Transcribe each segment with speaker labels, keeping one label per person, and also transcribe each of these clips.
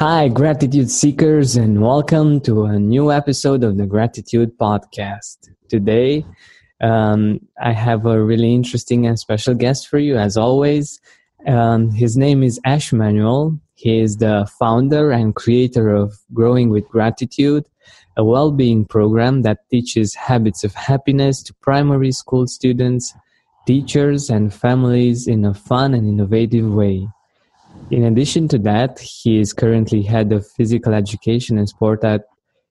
Speaker 1: Hi, gratitude seekers, and welcome to a new episode of the Gratitude Podcast. Today, um, I have a really interesting and special guest for you, as always. Um, his name is Ash Manuel. He is the founder and creator of Growing with Gratitude, a well being program that teaches habits of happiness to primary school students, teachers, and families in a fun and innovative way. In addition to that, he is currently head of physical education and sport at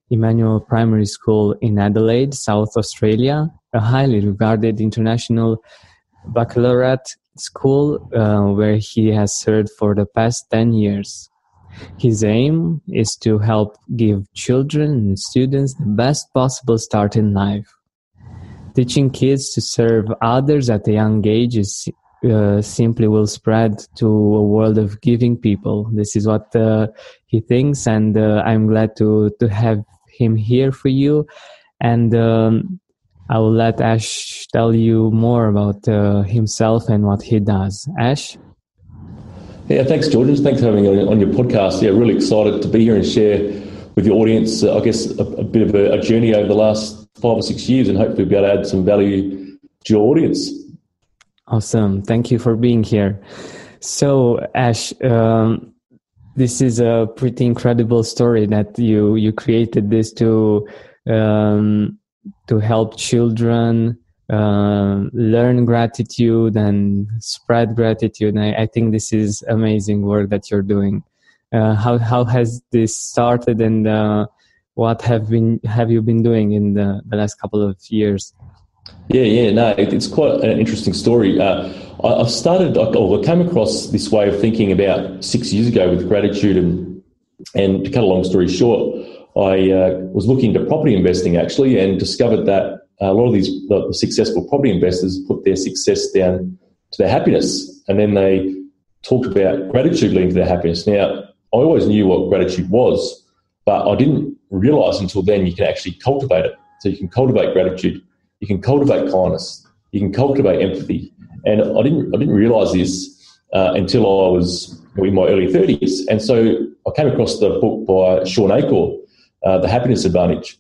Speaker 1: Immanuel Primary School in Adelaide, South Australia, a highly regarded international baccalaureate school uh, where he has served for the past 10 years. His aim is to help give children and students the best possible start in life. Teaching kids to serve others at a young age is uh, simply will spread to a world of giving people. This is what uh, he thinks, and uh, I'm glad to to have him here for you. And um, I will let Ash tell you more about uh, himself and what he does. Ash.
Speaker 2: Yeah, thanks, George. Thanks for having me on your podcast. Yeah, really excited to be here and share with your audience, uh, I guess, a, a bit of a, a journey over the last five or six years and hopefully be able to add some value to your audience.
Speaker 1: Awesome. Thank you for being here. So, Ash, um, this is a pretty incredible story that you you created this to um, to help children uh, learn gratitude and spread gratitude. I, I, think this is amazing work that you're doing. Uh, how how has this started, and uh, what have been have you been doing in the, the last couple of years?
Speaker 2: Yeah, yeah, no, it's quite an interesting story. Uh, I, started, or I came across this way of thinking about six years ago with gratitude, and and to cut a long story short, I uh, was looking into property investing actually, and discovered that a lot of these the successful property investors put their success down to their happiness, and then they talked about gratitude leading to their happiness. Now, I always knew what gratitude was, but I didn't realize until then you can actually cultivate it. So you can cultivate gratitude you can cultivate kindness, you can cultivate empathy. And I didn't, I didn't realize this uh, until I was in my early 30s. And so I came across the book by Shawn Achor, uh, The Happiness Advantage.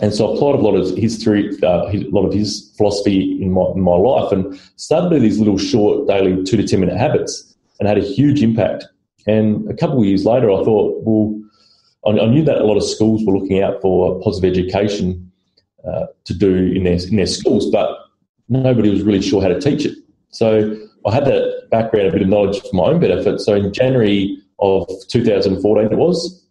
Speaker 2: And so I applied a lot of his theory, uh, a lot of his philosophy in my, in my life and started these little short daily two to 10 minute habits and had a huge impact. And a couple of years later, I thought, well, I knew that a lot of schools were looking out for positive education uh, to do in their in their schools, but nobody was really sure how to teach it. So I had that background, a bit of knowledge for my own benefit. So in January of 2014, it was,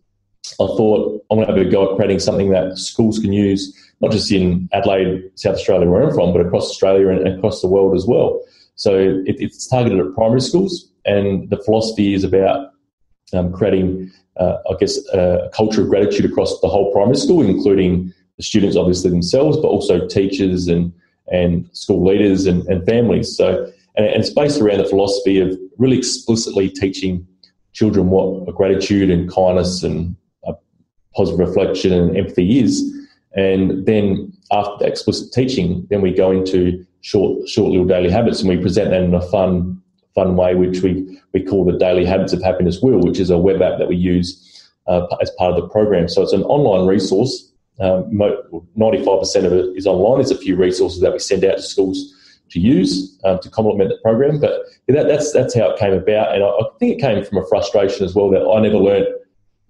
Speaker 2: I thought I'm going to have a go at creating something that schools can use, not just in Adelaide, South Australia, where I'm from, but across Australia and across the world as well. So it, it's targeted at primary schools, and the philosophy is about um, creating, uh, I guess, a culture of gratitude across the whole primary school, including the students obviously themselves, but also teachers and and school leaders and, and families. So and, it's based around the philosophy of really explicitly teaching children what gratitude and kindness and positive reflection and empathy is. And then after the explicit teaching, then we go into short, short little daily habits, and we present that in a fun, fun way, which we we call the Daily Habits of Happiness Wheel, which is a web app that we use uh, as part of the program. So it's an online resource um, 95% of it is online. There's a few resources that we send out to schools to use um, to complement the program. But that, that's that's how it came about, and I, I, think it came from a frustration as well that I never learned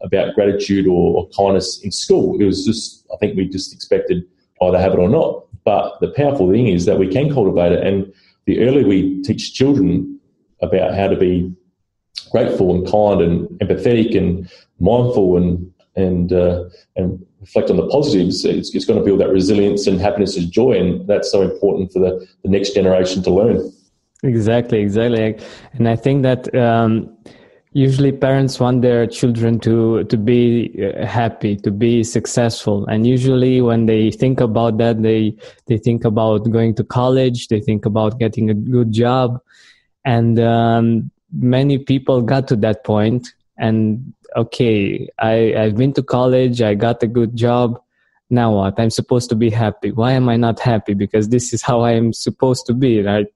Speaker 2: about gratitude or, or, kindness in school. It was just I think we just expected either have it or not. But the powerful thing is that we can cultivate it, and the earlier we teach children about how to be grateful and kind and empathetic and mindful and and uh, and reflect on the positives, it's, it's going to build that resilience and happiness and joy, and that's so important for the, the next generation to learn.
Speaker 1: Exactly, exactly, and I think that um, usually parents want their children to to be uh, happy to be successful. And usually when they think about that they they think about going to college they think about getting a good job. And um, many people got to that point and okay i i've been to college i got a good job. Now what? I'm supposed to be happy. Why am i not happy? Because this is how i am supposed to be right?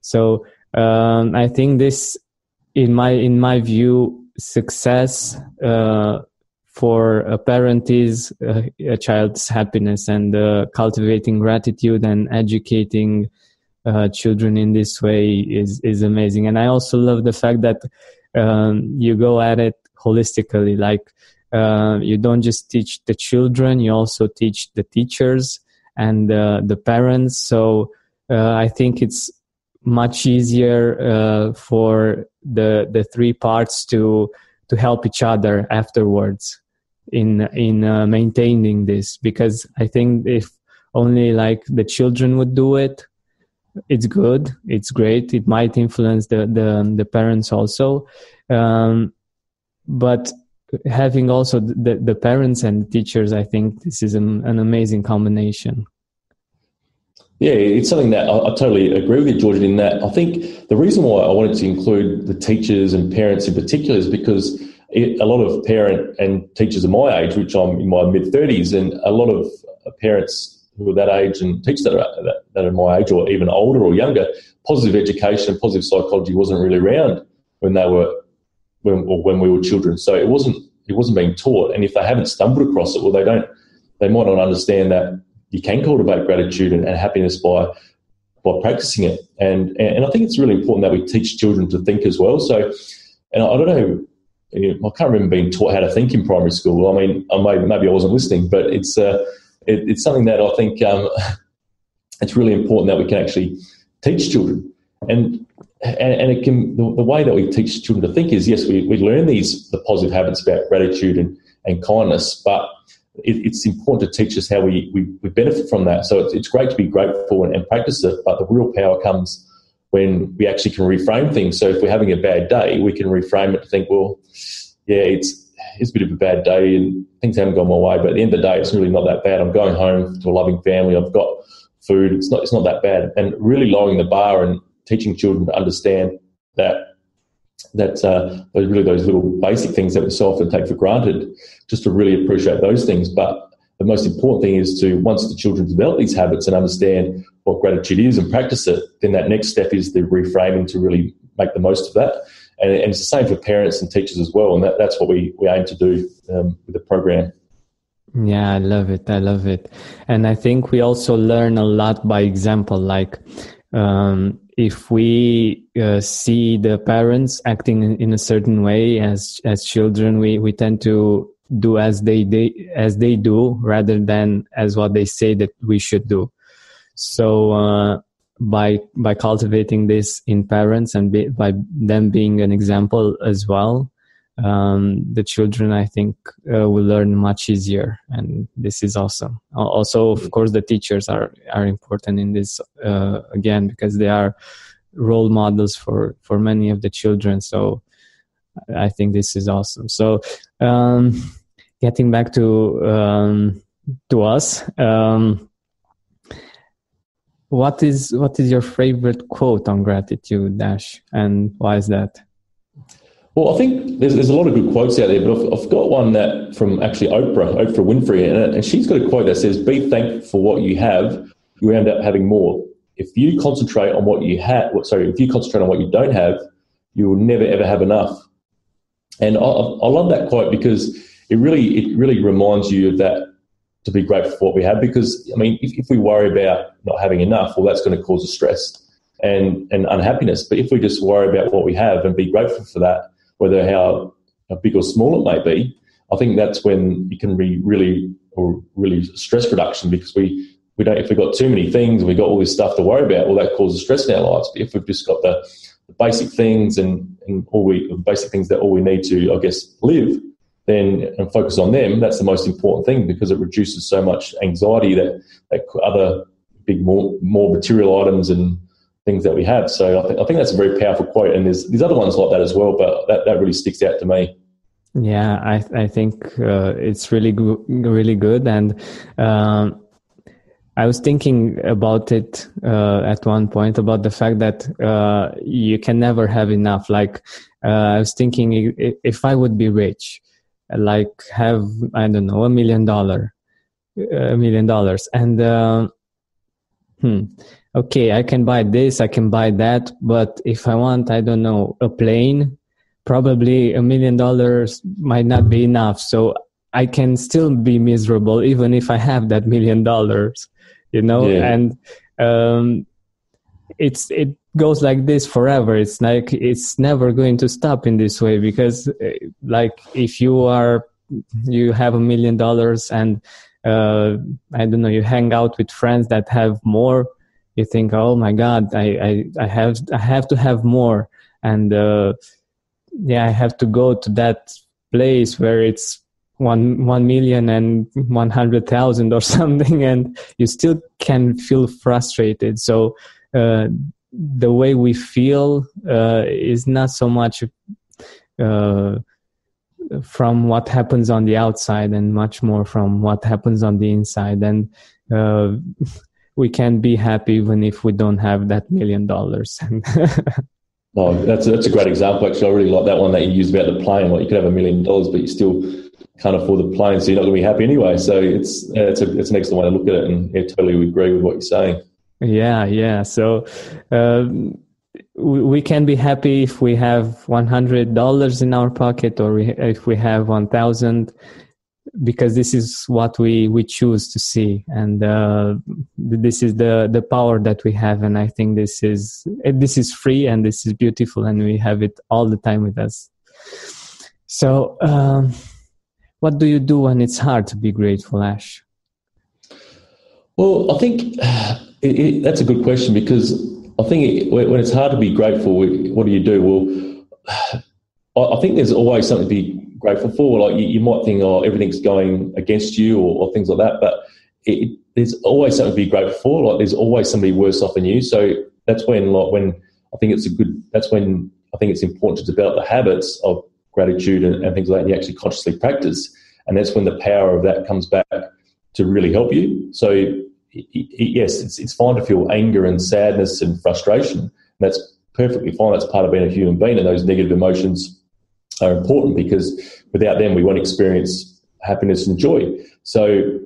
Speaker 1: So um, i think this in my in my view, success uh, for a parent is uh, a child's happiness and uh, cultivating gratitude and educating uh, children in this way is is amazing. And I also love the fact that um, you go at it holistically, like. Uh, you don't just teach the children; you also teach the teachers and uh, the parents. So I think it's much easier uh, for the the three parts to to help each other afterwards in in uh, maintaining this because i think if only like the children would do it it's good it's great it might influence the the, the parents also um, but having also the, the parents and teachers i think this is an, an amazing combination.
Speaker 2: Yeah, it's something that I, I, totally agree with you, George, in that I think the reason why I wanted to include the teachers and parents in particular is because it, a lot of parent and teachers of my age, which I'm in my mid 30s, and a lot of parents who are that age and teachers that are, that, that are my age or even older or younger, positive education and positive psychology wasn't really around when they were when, or when we were children. So it wasn't it wasn't being taught, and if they haven't stumbled across it, well, they don't they might not understand that you can cultivate gratitude and, and happiness by by practicing it. And, and I think it's really important that we teach children to think as well. So, and I, I don't know, you know, I can't remember being taught how to think in primary school. I mean, I may, maybe I wasn't listening, but it's uh, it, it's something that I think um, it's really important that we can actually teach children. And and, and it can the, the, way that we teach children to think is yes, we, we learn these the positive habits about gratitude and, and kindness, but it, it's important to teach us how we, we, we benefit from that. So it's, it's great to be grateful and, and practice it, but the real power comes when we actually can reframe things. So if we're having a bad day, we can reframe it to think, well, yeah, it's it's a bit of a bad day and things haven't gone my way, but at the end of the day, it's really not that bad. I'm going home to a loving family. I've got food. It's not it's not that bad. And really lowering the bar and teaching children to understand that that uh, really those little basic things that we so often take for granted, just to really appreciate those things. But the most important thing is to once the children develop these habits and understand what gratitude is and practice it, then that next step is the reframing to really make the most of that. And, and it's the same for parents and teachers as well. And that, that's what we, we aim to do um, with the program.
Speaker 1: Yeah, I love it. I love it. And I think we also learn a lot by example. Like, um, if we uh, see the parents acting in, a certain way as as children, we we tend to do as they, they as they do rather than as what they say that we should do. So uh, by by cultivating this in parents and be, by them being an example as well, um, the children I think uh, will learn much easier, and this is awesome. Also, of course, the teachers are are important in this uh, again because they are role models for for many of the children. So I think this is awesome. So um, getting back to um, to us. Um, what is what is your favorite quote on gratitude, Ash, and why is that?
Speaker 2: Well, I think there's, there's a lot of good quotes out there, but I've, I've got one that from actually Oprah, Oprah Winfrey, and, and she's got a quote that says, "Be thankful for what you have, you end up having more. If you concentrate on what you have, sorry, if you concentrate on what you don't have, you will never ever have enough." And I, I love that quote because it really it really reminds you of that to be grateful for what we have. Because I mean, if, if we worry about not having enough, well, that's going to cause us stress and and unhappiness. But if we just worry about what we have and be grateful for that whether how, big or small it may be, I think that's when it can be really or really stress reduction because we we don't if we've got too many things we've got all this stuff to worry about, well that causes stress in our lives. But if we've just got the, the basic things and, and all we basic things that all we need to I guess live, then and focus on them, that's the most important thing because it reduces so much anxiety that, that other big more more material items and things that we have. So I, th- I think that's a very powerful quote, and there's there's other ones like that as well, but that, that really sticks out to me.
Speaker 1: Yeah, I I think uh, it's really good, really good, and um, I was thinking about it uh, at one point about the fact that uh, you can never have enough. Like uh, I was thinking, if I would be rich, like have I don't know a million dollar, a million dollars, and uh, hmm, okay, I can buy this, I can buy that, but if I want, I don't know, a plane, probably a million dollars might not be enough. So I can still be miserable even if I have that million dollars, you know, yeah. and um, it's it goes like this forever. It's like it's never going to stop in this way because, uh, like, if you are you have a million dollars and uh, I don't know, you hang out with friends that have more you think, oh my God, I, I, I have, I have to have more. And, uh, yeah, I have to go to that place where it's one, one million and one hundred thousand or something. And you still can feel frustrated. So, uh, the way we feel, uh, is not so much, uh, from what happens on the outside and much more from what happens on the inside and uh, we can be happy even if we don't have that million dollars.
Speaker 2: oh, that's that's a great example. Actually, I really like that one that you used about the plane. Like you could have a million dollars, but you still can't afford the plane, so you're not going to be happy anyway. So it's it's a it's an excellent way to look at it, and yeah, totally agree with what you're saying.
Speaker 1: Yeah, yeah. So. Um, we can be happy if we have $100 in our pocket or if we have 1000 because this is what we we choose to see. And uh, this is the the power that we have. And i think this is this is free and this is beautiful and we have it all the time with us. So um, what do you do when it's hard to be grateful ash?
Speaker 2: Well i think it, it, that's a good question because i think it, when it's hard to be grateful what do you do well i think there's always something to be grateful for. Like you, you might think, oh, everything's going against you or, or things like that, but it, there's always something to be grateful for. Like there's always somebody worse off than you. So that's when, like, when I think it's a good. That's when I think it's important to develop the habits of gratitude and, and things like that. And you actually consciously practice, and that's when the power of that comes back to really help you. So yes, it's it's fine to feel anger and sadness and frustration. That's perfectly fine. That's part of being a human being, and those negative emotions are important because without them we won't experience happiness and joy. So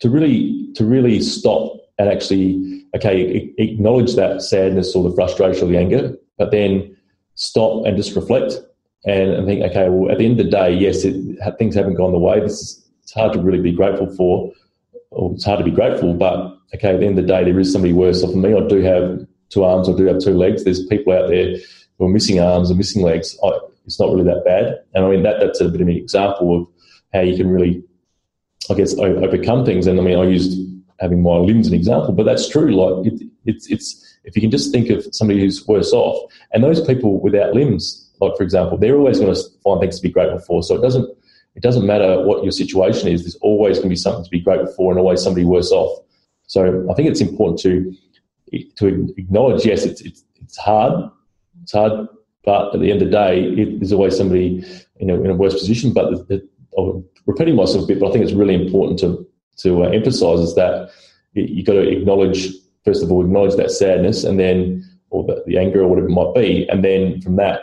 Speaker 2: to really to really stop and actually okay acknowledge that sadness or the frustration or the anger, but then stop and just reflect and, and think okay well at the end of the day yes it, things haven't gone the way this is it's hard to really be grateful for or it's hard to be grateful but okay at the end of the day there is somebody worse off than me I do have two arms I do have two legs there's people out there who are missing arms and missing legs I, it's not really that bad. And I mean, that that's a bit of an example of how you can really, I guess, overcome things. And I mean, I used having my limbs an example, but that's true. Like it, it's it's if you can just think of somebody who's worse off, and those people without limbs, like for example, they're always going to find things to be grateful for. So it doesn't it doesn't matter what your situation is. There's always going to be something to be grateful for, and always somebody worse off. So I think it's important to to acknowledge. Yes, it's it's, it's hard. It's hard but at the end of the day, it, there's always somebody you know in a worse position. But the, the, I'm repeating myself a bit, but I think it's really important to to uh, emphasise is that you've got to acknowledge first of all acknowledge that sadness, and then or the, the anger or whatever it might be, and then from that,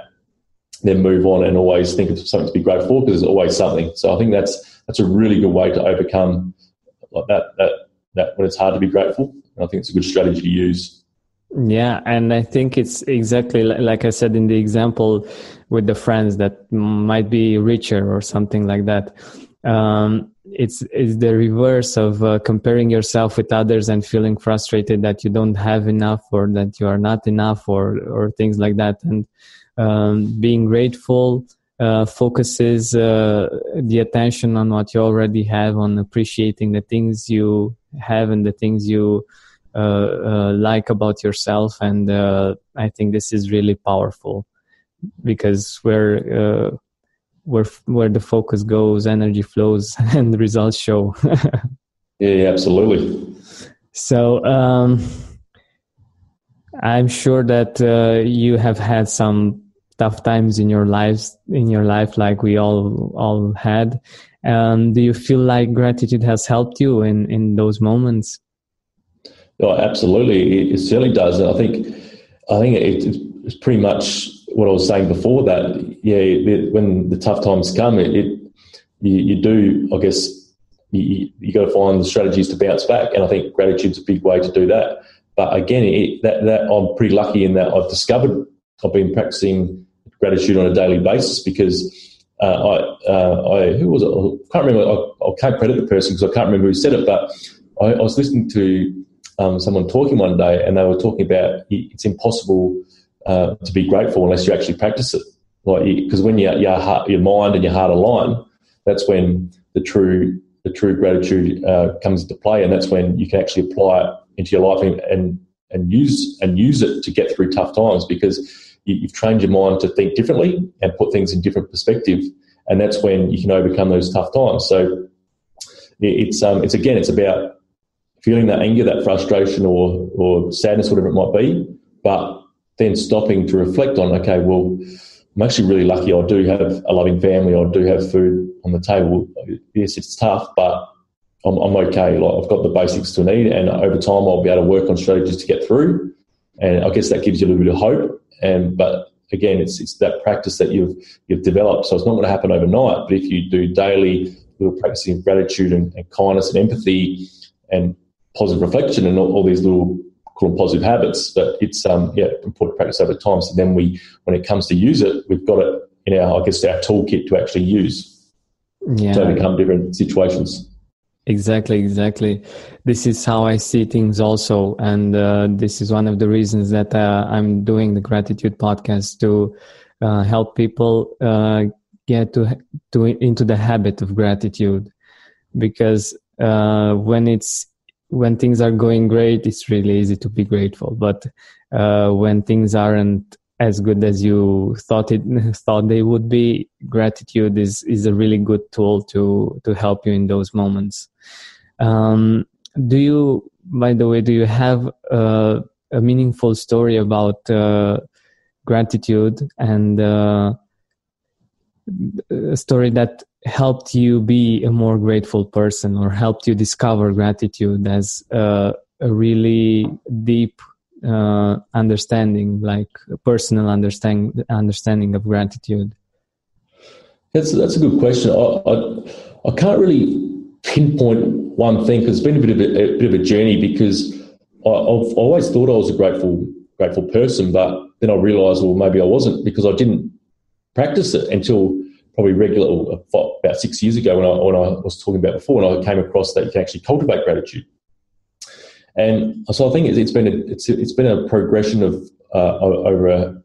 Speaker 2: then move on and always think of something to be grateful for because there's always something. So I think that's that's a really good way to overcome like that that that when it's hard to be grateful. And I think it's a good strategy to use.
Speaker 1: Yeah, and I think it's exactly like I said in the example with the friends that might be richer or something like that. Um, it's it's the reverse of uh, comparing yourself with others and feeling frustrated that you don't have enough or that you are not enough or or things like that. And um, being grateful uh, focuses uh, the attention on what you already have, on appreciating the things you have and the things you uh, uh, like about yourself. And uh, i think this is really powerful because where where where the focus goes energy flows and the results show.
Speaker 2: Yeah absolutely.
Speaker 1: So um, I'm sure that uh, you have had some tough times in your lives in your life like we all all had. Do you feel like gratitude has helped you in in those moments?
Speaker 2: Oh, absolutely. It, certainly does. And i think i think it, it's pretty much what i was saying before that yeah when the tough times come it, it you, you, do i guess you, you got to find the strategies to bounce back. And i think gratitude's a big way to do that. But again it, that, that i'm pretty lucky in that i've discovered I've been practicing gratitude on a daily basis because uh, I, uh, I, who was it? I can't remember. I, I can't credit the person because I can't remember who said it, but I, I was listening to um, someone talking one day, and they were talking about it's impossible uh, to be grateful unless you actually practice it. Like, because when your your heart, your mind and your heart align, that's when the true the true gratitude uh, comes into play, and that's when you can actually apply it into your life and, and and use and use it to get through tough times because you, have trained your mind to think differently and put things in different perspective, and that's when you can overcome those tough times. So it's um, it's again, it's about feeling that anger, that frustration, or or sadness, whatever it might be, but then stopping to reflect on, okay, well, I'm actually really lucky. I do have a loving family. I do have food on the table. Yes, it's tough, but I'm, I'm okay. Like I've got the basics to need, and over time, I'll be able to work on strategies to get through. And I guess that gives you a little bit of hope. And but again, it's it's that practice that you've you've developed. So it's not going to happen overnight. But if you do daily little practicing of gratitude and, and kindness and empathy and positive reflection and all, all these little call them positive habits, but it's um yeah important practice over time. So then we when it comes to use it, we've got it in our I guess our toolkit to actually use yeah. to overcome different situations.
Speaker 1: Exactly, exactly. This is how I see things also. And uh, this is one of the reasons that uh, I'm doing the gratitude podcast to uh, help people uh, get to, to into the habit of gratitude. Because uh, when it's when things are going great, it's really easy to be grateful. But uh, when things aren't as good as you thought it thought they would be gratitude is is a really good tool to to help you in those moments um, do you by the way do you have uh, a meaningful story about uh, gratitude and uh, a story that helped you be a more grateful person or helped you discover gratitude as a, really deep uh, understanding, like personal understanding understanding of gratitude?
Speaker 2: That's that's a good question. I I, I can't really pinpoint one thing because it's been a bit of a, a, bit of a journey because I, have always thought I was a grateful grateful person, but then I realised well maybe I wasn't because I didn't practice it until probably regular about six years ago when I when I was talking about before, and I came across that you can actually cultivate gratitude. And so I think it's been a, it's, it's been a progression of uh, over a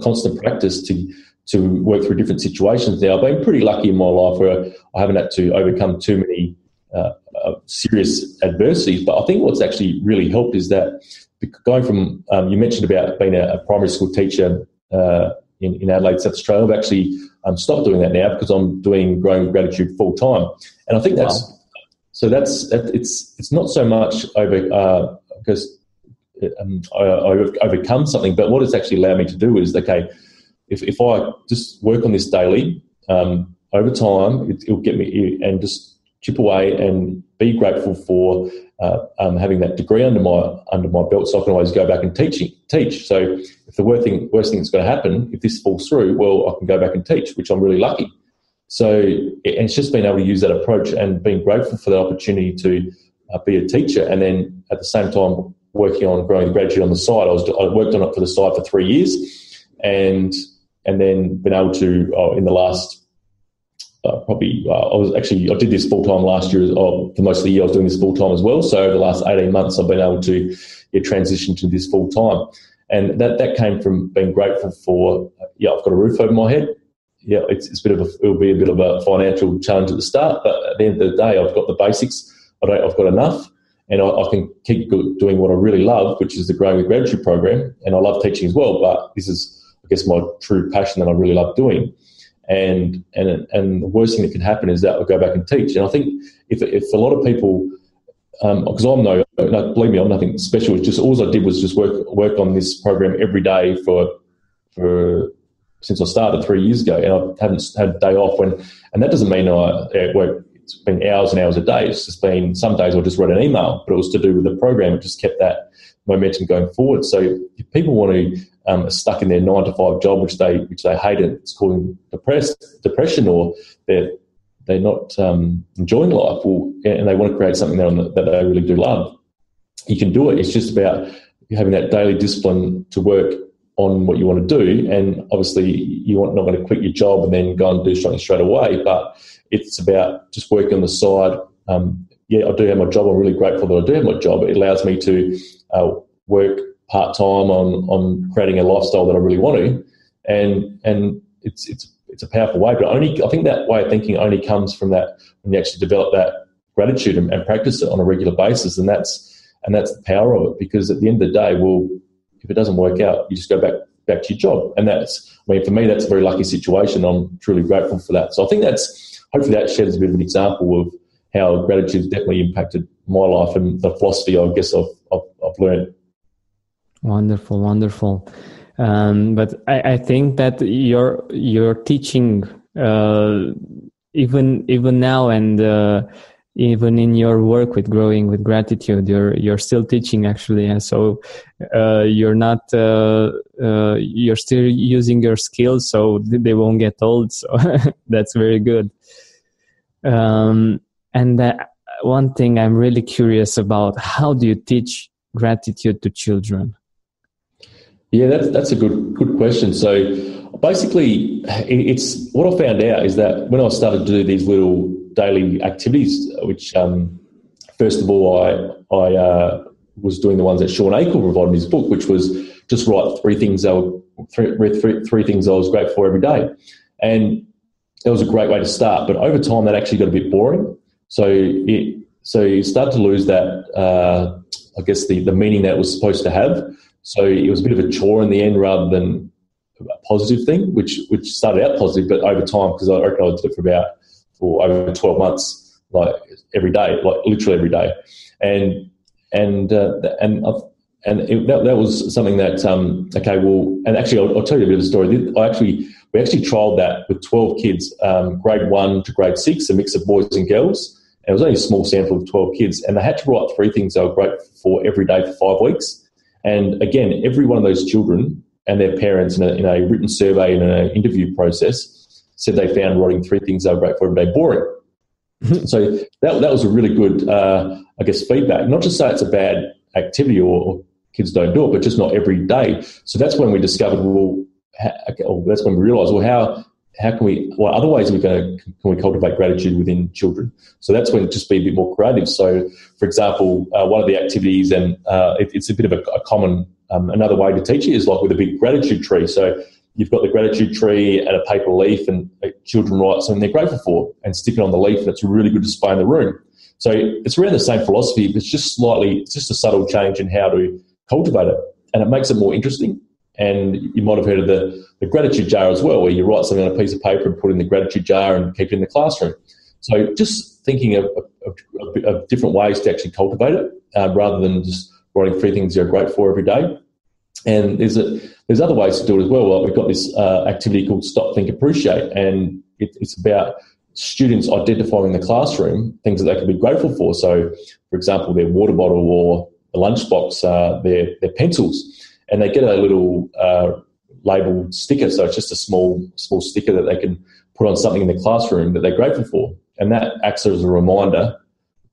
Speaker 2: constant practice to to work through different situations. Now I've been pretty lucky in my life where I haven't had to overcome too many uh, uh, serious adversities. But I think what's actually really helped is that going from um, you mentioned about being a, a primary school teacher uh, in, in Adelaide, South Australia. I've actually um, stopped doing that now because I'm doing growing gratitude full time, and I think that's wow. So that's it's it's not so much over uh, because um, I, I've overcome something, but what it's actually allowed me to do is okay, if if I just work on this daily um, over time, it, will get me and just chip away and be grateful for uh, um, having that degree under my under my belt, so I can always go back and teach teach. So if the worst thing worst thing that's going to happen, if this falls through, well, I can go back and teach, which I'm really lucky. So it's just being able to use that approach and being grateful for the opportunity to uh, be a teacher, and then at the same time working on growing the gratitude on the side. I was I worked on it for the side for three years, and and then been able to uh, in the last uh, probably uh, I was actually I did this full time last year. Oh, for most of the year, I was doing this full time as well. So over the last eighteen months, I've been able to yeah, transition to this full time, and that that came from being grateful for yeah I've got a roof over my head yeah, it's, it's a bit of a, it'll be a bit of a financial challenge at the start, but at the end of the day, I've got the basics. I don't, I've got enough, and I, I can keep doing what I really love, which is the Growing with Gratitude program, and I love teaching as well. But this is, I guess, my true passion that I really love doing. And and and the worst thing that can happen is that I go back and teach. And I think if if a lot of people because um, I'm no, no, believe me, I'm nothing special. It's just all I did was just work work on this program every day for for since I started three years ago, and I haven't had a day off. When and that doesn't mean I work. It's been hours and hours a day. It's just been some days I just write an email, but it was to do with the program. It just kept that momentum going forward. So if people want to um, are stuck in their nine to five job, which they which they hate, and it's causing depressed depression, or they're they're not um, enjoying life, or, and they want to create something that, that they really do love. You can do it. It's just about having that daily discipline to work on what you want to do. And obviously, you are not going to quit your job and then go and do something straight away. But it's about just working on the side. Um, yeah, I do have my job. I'm really grateful that I do have my job. It allows me to uh, work part time on on creating a lifestyle that I really want to, and and it's it's it's a powerful way. But only I think that way of thinking only comes from that when you actually develop that gratitude and, and practice it on a regular basis, and that's and that's the power of it. Because at the end of the day, well, if it doesn't work out, you just go back back to your job, and that's I mean for me that's a very lucky situation. I'm truly grateful for that. So I think that's hopefully that sheds a bit of an example of how gratitude definitely impacted my life and the philosophy I guess I've, I've, I've learned.
Speaker 1: Wonderful, wonderful. Um, but I, I, think that your your teaching, uh, even even now, and uh, even in your work with growing with gratitude, you're you're still teaching actually, and so uh, you're not uh, uh, you're still using your skills, so they won't get old. So that's very good. Um, and one thing I'm really curious about: how do you teach gratitude to children?
Speaker 2: Yeah, that's that's a good good question. So basically, it's what I found out is that when I started to do these little daily activities, which um, first of all I I uh, was doing the ones that Shawn Achor provided in his book, which was just write three things I three, three, three things I was grateful for every day, and it was a great way to start. But over time, that actually got a bit boring. So it so you start to lose that uh, I guess the the meaning that was supposed to have. So it was a bit of a chore in the end rather than a positive thing, which which started out positive, but over time, because I reckon I did it for about for over twelve months, like every day, like literally every day, and and uh, and I've, and it, that, that was something that um, okay, well, and actually, I'll, I'll, tell you a bit of a story. I actually we actually trialled that with twelve kids, um, grade one to grade six, a mix of boys and girls. And it was only a small sample of twelve kids, and they had to write three things they were grateful for every day for five weeks. And again, every one of those children and their parents in a, in a written survey and an interview process said they found writing three things they were grateful for every day boring. so that, that was a really good, uh, I guess, feedback. Not to say it's a bad activity or, or, kids don't do it, but just not every day. So that's when we discovered, well, that's when we realize, well, how how can we, what other ways are we going to, can we cultivate gratitude within children? So that's when just be a bit more creative. So, for example, uh, one of the activities, and uh, it, it's a bit of a, a common, um, another way to teach it is like with a big gratitude tree. So you've got the gratitude tree and a paper leaf, and uh, children write something they're grateful for and stick it on the leaf, and it's a really good display in the room. So it's around the same philosophy, but it's just slightly, it's just a subtle change in how to cultivate it, and it makes it more interesting. And you might have heard of the, the gratitude jar as well, where you write something on a piece of paper and put it in the gratitude jar and keep it in the classroom. So just thinking of, of, of, different ways to actually cultivate it uh, rather than just writing three things you're grateful for every day. And there's a, there's other ways to do it as well. We've got this uh, activity called Stop, Think, Appreciate, and it, it's about students identifying in the classroom things that they can be grateful for. So, for example, their water bottle or the lunchbox, uh, their, their pencils and they get a little uh, labeled sticker. So it's just a small small sticker that they can put on something in the classroom that they're grateful for, and that acts as a reminder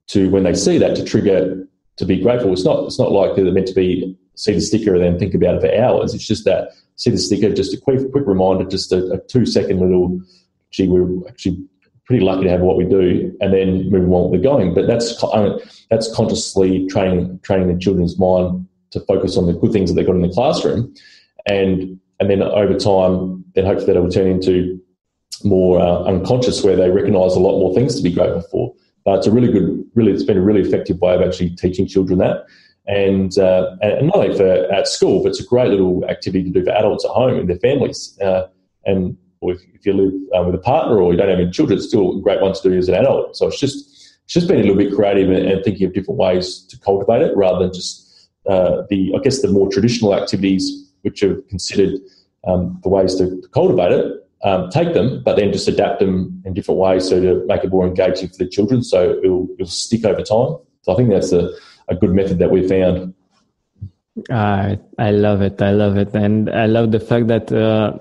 Speaker 2: to when they see that to trigger to be grateful. It's not it's not like they're meant to be see the sticker and then think about it for hours. It's just that see the sticker, just a quick quick reminder, just a, a two second little. Gee, we're actually pretty lucky to have what we do, and then move on with the going. But that's that's consciously training training the children's mind to focus on the good things that they got in the classroom, and and then over time, then hopefully that will turn into more uh, unconscious, where they recognise a lot more things to be grateful for. But it's a really good, really, it's been a really effective way of actually teaching children that, and uh, and not only for at school, but it's a great little activity to do for adults at home and their families. Uh, and if, if, you live um, with a partner or you don't have any children, it's still a great one to do as an adult. So it's just it's just being a little bit creative and, and thinking of different ways to cultivate it rather than just uh, the, I guess, the more traditional activities which are considered um, the ways to, cultivate it. Um, take them, but then just adapt them in different ways so to make it more engaging for the children, so it'll, it'll stick over time. So I think that's a, a good method that we found.
Speaker 1: I I love it. I love it, and I love the fact that uh,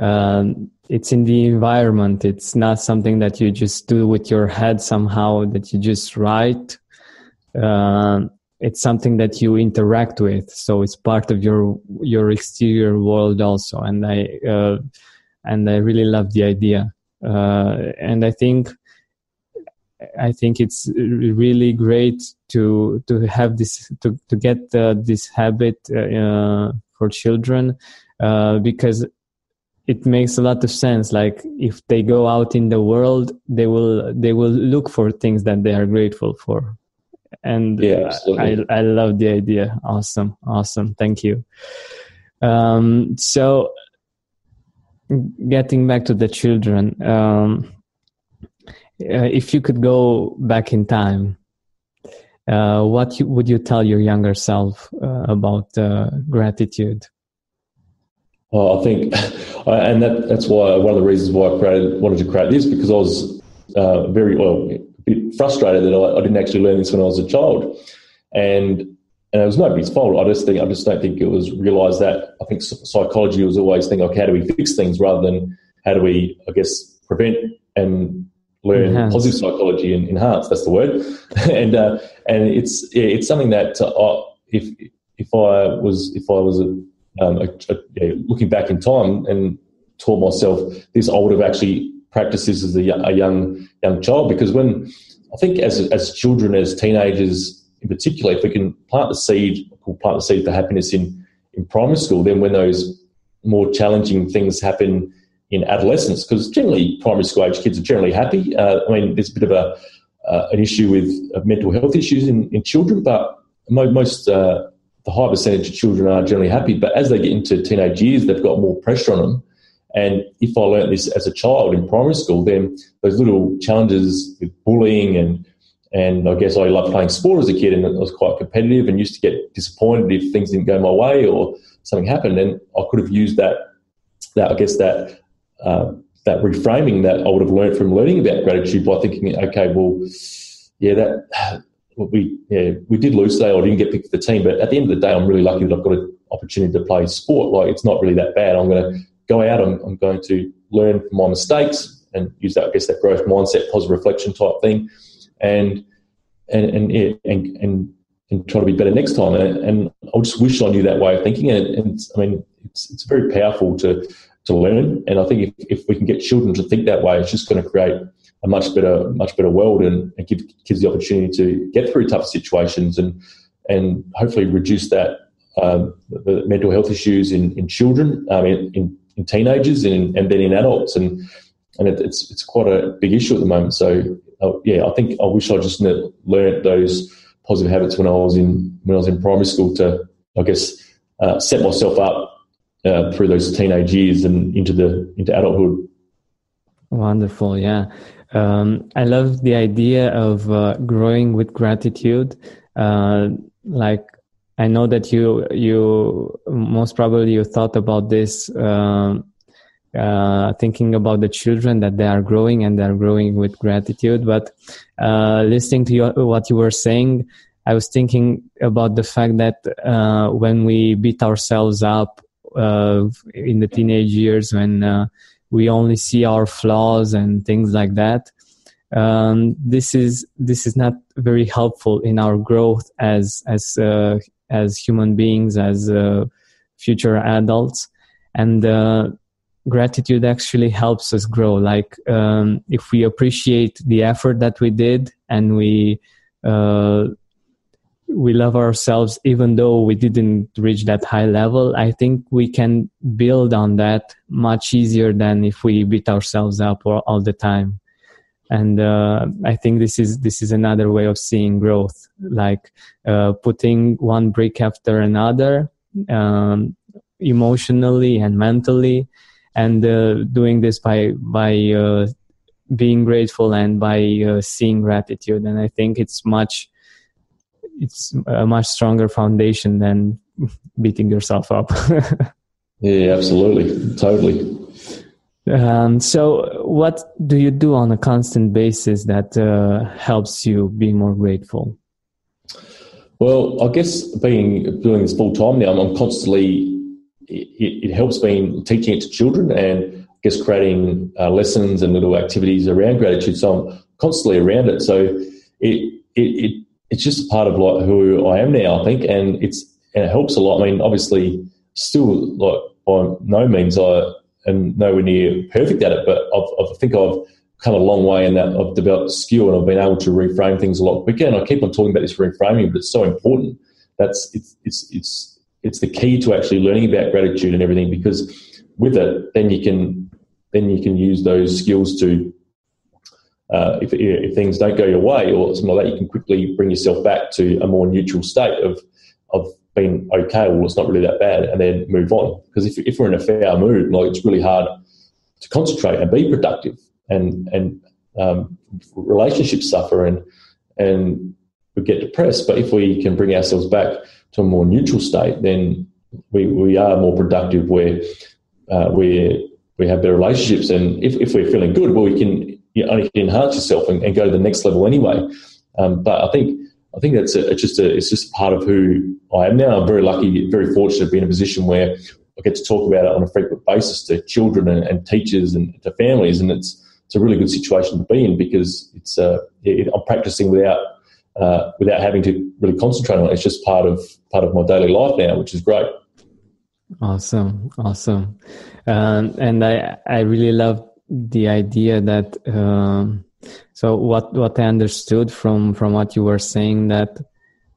Speaker 1: uh, it's in the environment. It's not something that you just do with your head somehow. That you just write. Uh, it's something that you interact with, so it's part of your your exterior world also. And I uh, and I really love the idea. Uh, and I think I think it's really great to to have this to to get uh, this habit uh, for children uh, because it makes a lot of sense. Like if they go out in the world, they will they will look for things that they are grateful for, and
Speaker 2: yeah,
Speaker 1: I I love the idea. Awesome, awesome. Thank you. Um, so getting back to the children. Um, uh, if you could go back in time, uh, what you, would you tell your younger self uh, about uh, gratitude?
Speaker 2: Well, I think, and that, that's why one of the reasons why I created, wanted to create this because I was uh, very well frustrated that I, I, didn't actually learn this when I was a child, and and it was nobody's fault. I just think I just don't think it was realised that I think psychology was always thinking, okay, how do we fix things rather than how do we, I guess, prevent and learn enhance. positive psychology and enhance. That's the word, and uh, and it's yeah, it's something that uh, if if I was if I was a, um, a, a, yeah, looking back in time and taught myself this, I would have actually practiced this as a, a young young child because when I think as as children, as teenagers in particular, if we can plant the seed, plant the seed for happiness in in primary school, then when those more challenging things happen in adolescence because generally primary school age kids are generally happy. Uh, I mean, there's a bit of a uh, an issue with uh, mental health issues in, in children, but mo- most uh, the high percentage of children are generally happy. But as they get into teenage years, they've got more pressure on them. And if I learnt this as a child in primary school, then those little challenges with bullying and and I guess I loved playing sport as a kid, and I was quite competitive and used to get disappointed if things didn't go my way or something happened. And I could have used that that I guess that uh, that reframing that I would have learned from learning about gratitude by thinking, okay, well, yeah, that we yeah we did lose today. I didn't get picked for the team, but at the end of the day, I'm really lucky that I've got an opportunity to play sport. Like it's not really that bad. I'm going to go out. I'm, I'm going to learn from my mistakes and use that, I guess, that growth mindset, positive reflection type thing, and and and yeah, and, and and try to be better next time. And, and I just wish I knew that way of thinking. And, and I mean, it's it's very powerful to to learn. And I think if, if we can get children to think that way, it's just going to create a much better, much better world and, and give kids the opportunity to get through tough situations and and hopefully reduce that um, the mental health issues in, in children, um, in, in, in, teenagers, and, and then in adults. And and it, it's it's quite a big issue at the moment. So uh, yeah, I think I wish I just learned those positive habits when I was in when I was in primary school to I guess uh, set myself up uh, through those teenage years and into the into adulthood.
Speaker 1: Wonderful, yeah. Um, I love the idea of uh, growing with gratitude. Uh, like I know that you you most probably you thought about this. Um, uh, thinking about the children that they are growing and they are growing with gratitude. But uh, listening to you, what you were saying, I was thinking about the fact that uh, when we beat ourselves up uh, in the teenage years when uh, we only see our flaws and things like that. Um, this is this is not very helpful in our growth as as uh, as human beings as uh, future adults. And uh, gratitude actually helps us grow. Like um, if we appreciate the effort that we did and we uh, we love ourselves even though we didn't reach that high level i think we can build on that much easier than if we beat ourselves up all the time and uh, i think this is this is another way of seeing growth. Like uh, putting one brick after another um, emotionally and mentally and uh, doing this by by uh, being grateful and by uh, seeing gratitude. And i think it's much it's a much stronger foundation than beating yourself up.
Speaker 2: Yeah absolutely. Totally
Speaker 1: um, so what do you do on a constant basis that uh, helps you be more grateful
Speaker 2: well i guess being doing this full time now i'm constantly it, it helps being teaching it to children and I guess creating uh, lessons and little activities around gratitude. So I'm constantly around it. So it it, it it's just part of like who I am now, I think, and it's and it helps a lot. I mean, obviously, still like by no means I am nowhere near perfect at it, but I've, I think I've come a long way in that I've developed skill and I've been able to reframe things a lot quicker. And I keep on talking about this reframing, but it's so important. That's it's it's it's it's the key to actually learning about gratitude and everything because with it, then you can then you can use those skills to uh, if, if things don't go your way or something like that, you can quickly bring yourself back to a more neutral state of of being okay. Well, it's not really that bad, and then move on. Because if, if we're in a foul mood, like it's really hard to concentrate and be productive, and and um, relationships suffer, and and we get depressed. But if we can bring ourselves back to a more neutral state, then we we are more productive. Where uh, we're we have better relationships. And if, if we're feeling good, well, we can you only enhance yourself and, and, go to the next level anyway. Um, but I think I think that's a, it's just a, it's just part of who I am now. I'm very lucky, very fortunate to be in a position where I get to talk about it on a frequent basis to children and, and teachers and to families, and it's it's a really good situation to be in because it's uh, it, I'm practicing without uh, without having to really concentrate on it. It's just part of part of my daily life now, which is great.
Speaker 1: Awesome, awesome, um, and I I really love the idea that um, so what what I understood from from what you were saying that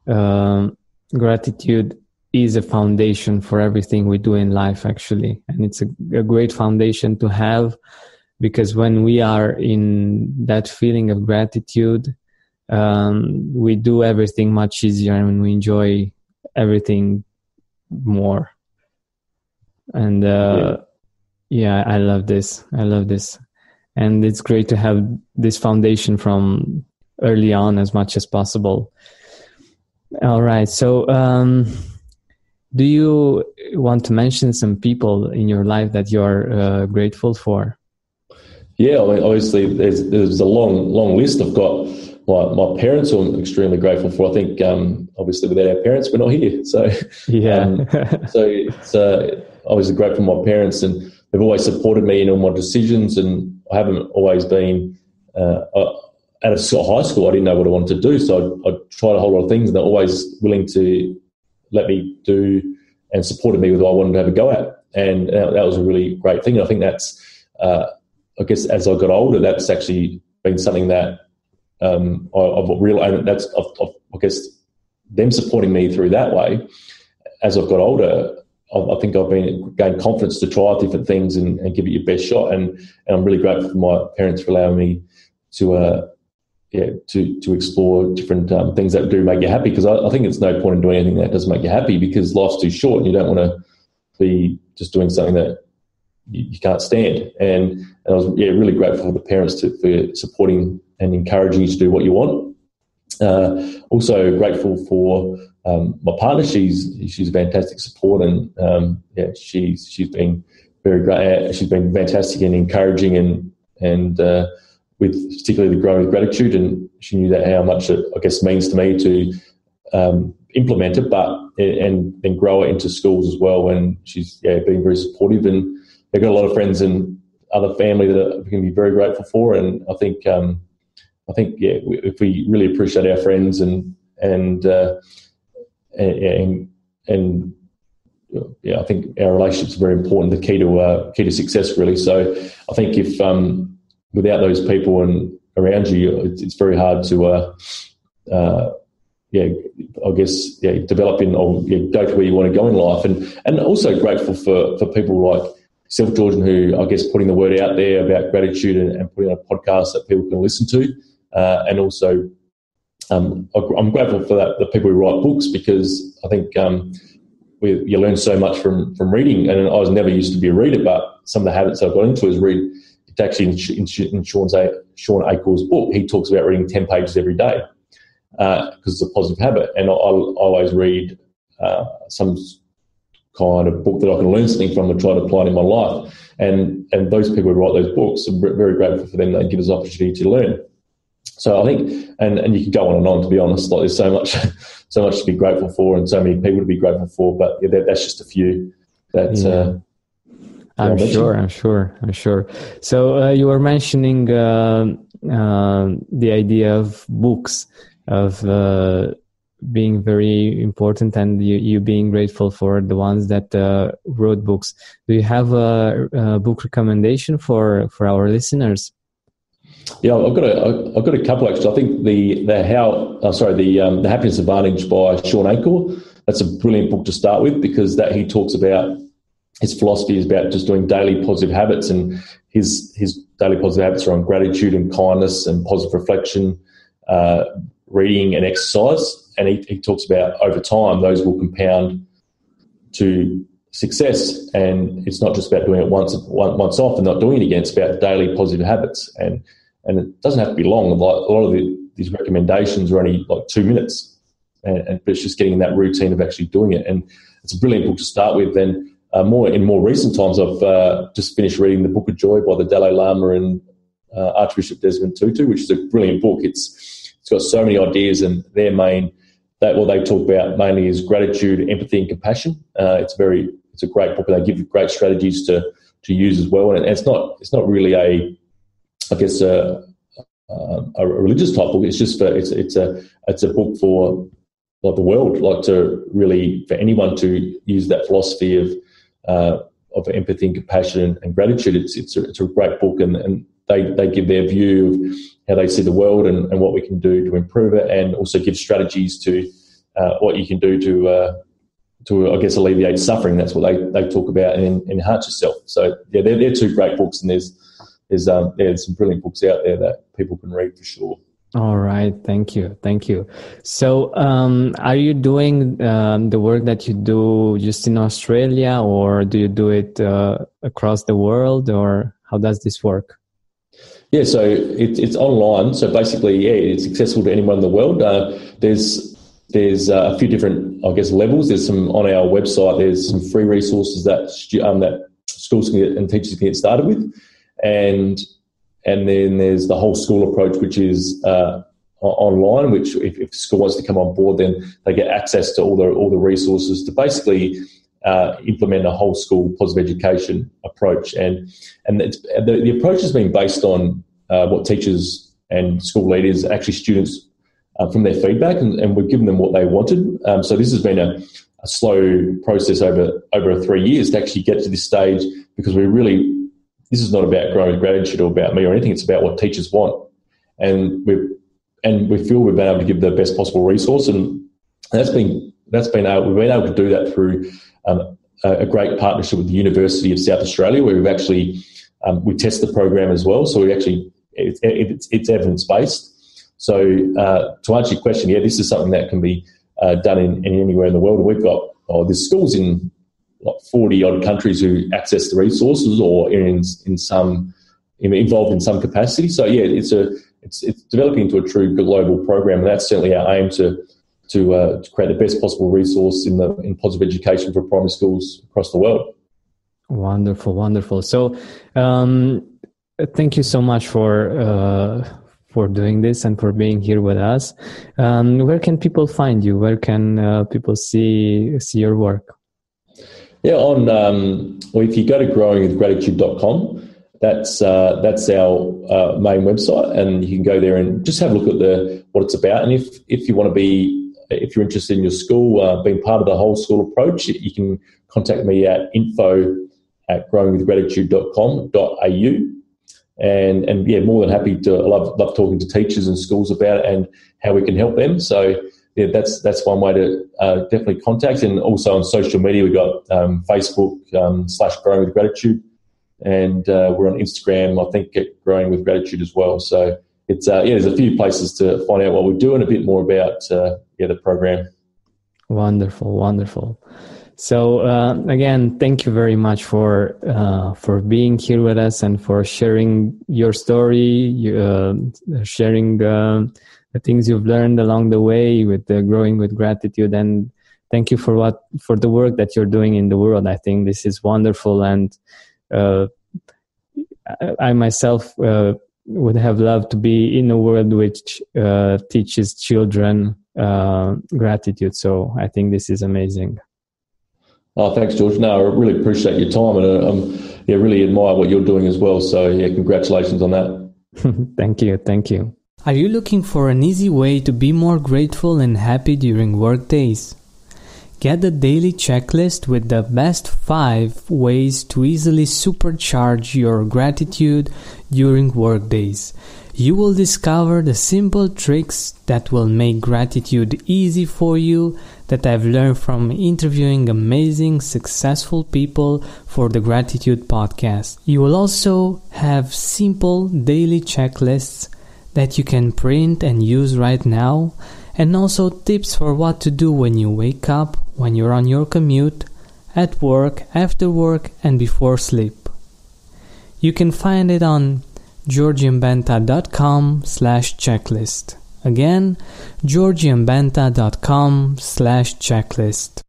Speaker 1: um, gratitude is a foundation for everything we do in life actually, and it's a, a great foundation to have because when we are in that feeling of gratitude, um, we do everything much easier and we enjoy everything more. And uh, yeah. yeah i love this. I love this and it's great to have this foundation from early on as much as possible. All right. So um, do you want to mention some people in your life that you're uh, grateful for?
Speaker 2: Yeah I mean, obviously there's, there's a long long list. I've got my, my parents who i'm extremely grateful for. I think um, obviously without our parents we're not here. So
Speaker 1: yeah. um,
Speaker 2: so it's uh, obviously great for my parents, and they've always supported me in all my decisions. And I haven't always been uh, at a high school. I didn't know what I wanted to do, so I, I tried a whole lot of things, and they're always willing to let me do and supported me with what I wanted to have a go at. And that was a really great thing. I think that's, uh, I guess, as I got older, that's actually been something that um, I, have realized. That's, I've, I've, I guess, them supporting me through that way. As I've got older, I think I've been gained confidence to try different things and, and, give it your best shot. And, and I'm really grateful for my parents for allowing me to uh, yeah to to explore different um, things that do make you happy. Because I, I, think it's no point in doing anything that doesn't make you happy because life's too short and you don't want to be just doing something that you, you can't stand. And, and, I was yeah really grateful for the parents to, for supporting and encouraging you to do what you want. Uh, also grateful for um, my partner. She's she's a fantastic support, and um, yeah, she's she's been very great. Uh, she's been fantastic and encouraging, and and uh, with particularly the growing gratitude. And she knew that how much it I guess means to me to um, implement it, but and then grow it into schools as well. And she's yeah been very supportive, and they've got a lot of friends and other family that we can be very grateful for. And I think um, I think yeah, if we really appreciate our friends and and uh, and, and yeah, I think our relationships are very important. The key to uh, key to success, really. So I think if um, without those people and around you, it's, it's very hard to uh, uh, yeah, I guess yeah, develop in or yeah, go to where you want to go in life, and and also grateful for for people like self Georgian who I guess putting the word out there about gratitude and, and putting on a podcast that people can listen to uh, and also um, I'm grateful for that the people who write books because I think um, we, you learn so much from from reading. And I was never used to be a reader, but some of the habits I've got into is read. It actually in, in, in Shawn's, Shawn Achor's book, he talks about reading 10 pages every day because uh, it's a positive habit. And I, I always read uh, some kind of book that I can learn something from and try to apply it in my life. And and those people who write those books, I'm very grateful for them. They give us opportunity to learn. So I think, and, and you can go on and on. To be honest, like there's so much, so much to be grateful for, and so many people to be grateful for. But yeah, that, that's just a few. That yeah. uh,
Speaker 1: I'm sure. I'm sure. I'm sure. So uh, you were mentioning uh, uh, the idea of books, of uh, being very important, and you, you being grateful for the ones that uh, wrote books. Do you have a, a, book recommendation for for our listeners?
Speaker 2: Yeah, I've got a I've got a couple actually. I think the the how oh, sorry the um, the happiness advantage by Shawn Achor. That's a brilliant book to start with because that he talks about his philosophy is about just doing daily positive habits, and his his daily positive habits are on gratitude and kindness and positive reflection, uh, reading and exercise. And he, he talks about over time those will compound to success. And it's not just about doing it once once off and not doing it again. It's about daily positive habits, and and it doesn't have to be long. Like a lot of the, these recommendations are only like two minutes, and, and but it's just getting in that routine of actually doing it. And it's a brilliant book to start with. Then uh, more in more recent times, I've uh, just finished reading the Book of Joy by the Dalai Lama and uh, Archbishop Desmond Tutu, which is a brilliant book. It's it's got so many ideas, and their main that what they talk about mainly is gratitude, empathy, and compassion. Uh, it's very it's a great book, and they give great strategies to to use as well. And it's not it's not really a I guess a, a religious type book. It's just for it's it's a it's a book for like the world, like to really for anyone to use that philosophy of uh, of empathy and compassion and, gratitude. It's it's a, it's a great book, and, and they, they give their view of how they see the world and, and what we can do to improve it, and also give strategies to uh, what you can do to uh, to I guess alleviate suffering. That's what they, they talk about and enhance yourself. So yeah, they're, they're two great books, and there's there's um, yeah, there's some brilliant books out there that people can read for sure.
Speaker 1: All right, thank you, thank you. So, um, are you doing um, the work that you do just in Australia, or do you do it uh, across the world, or how does this work?
Speaker 2: Yeah, so it, it's online. So basically, yeah, it's accessible to anyone in the world. Uh, there's there's uh, a few different, I guess, levels. There's some on our website. There's some free resources that um, that schools can get and teachers can get started with, and and then there's the whole school approach, which is uh, online. Which, if, if school wants to come on board, then they get access to all the all the resources to basically uh, implement a whole school positive education approach. And and the, the approach has been based on uh, what teachers and school leaders, actually students, uh, from their feedback, and, and, we've given them what they wanted. Um, so this has been a, a slow process over over three years to actually get to this stage because we really this is not about growing gratitude or about me or anything. It's about what teachers want, and we and we feel we've been able to give the best possible resource, and that's been that's been able, we've been able to do that through um, a, a, great partnership with the University of South Australia, where we've actually um, we test the program as well. So we actually it's, it's, it's evidence based. So uh, to answer your question, yeah, this is something that can be uh, done in, in, anywhere in the world. We've got oh, there's schools in like 40 odd countries who access the resources or in, in some involved in some capacity. So yeah, it's a it's it's developing into a true global program, and that's certainly our aim to to, uh, to create the best possible resource in the in positive education for primary schools across the world.
Speaker 1: Wonderful, wonderful. So, um, thank you so much for uh, for doing this and for being here with us. Um, where can people find you? Where can uh, people see see your work?
Speaker 2: Yeah, on um, well, if you go to growingwithgratitude.com, that's uh, that's our uh, main website, and you can go there and just have a look at the what it's about. And if if you want to be if you're interested in your school uh, being part of the whole school approach, you can contact me at info at growingwithgratitude.com.au. And, and yeah, more than happy to, love, love talking to teachers and schools about it and how we can help them. So yeah, that's that's one way to uh, definitely contact. And also on social media, we've got um, Facebook um, slash Growing with Gratitude, and uh, we're on Instagram. I think at Growing with Gratitude as well. So it's uh, yeah, there's a few places to find out what we do and a bit more about uh, yeah the program.
Speaker 1: Wonderful, wonderful.
Speaker 3: So uh, again, thank you very much for uh, for being here with us and for sharing your story, sharing the, things you've learned along the way with the growing with gratitude, and thank you for what for the work that you're doing in the world. I think this is wonderful, and uh, I myself uh, would have loved to be in a world which uh, teaches children gratitude. So I think this is amazing.
Speaker 2: Oh, thanks, George. No, I really appreciate your time, and uh, um, yeah, really admire what you're doing as well. So yeah, congratulations on that.
Speaker 3: thank you, thank you.
Speaker 1: Are you looking for an easy way to be more grateful and happy during work days? Get the daily checklist with the best 5 ways to easily supercharge your gratitude during work days. You will discover the simple tricks that will make gratitude easy for you that I've learned from interviewing amazing, successful people for the Gratitude Podcast. You will also have simple daily checklists that you can print and use right now, and also tips for what to do when you wake up, when you're on your commute, at work, after work, and before sleep. You can find it on georgianbenta.com slash checklist. Again, georgianbenta.com slash checklist.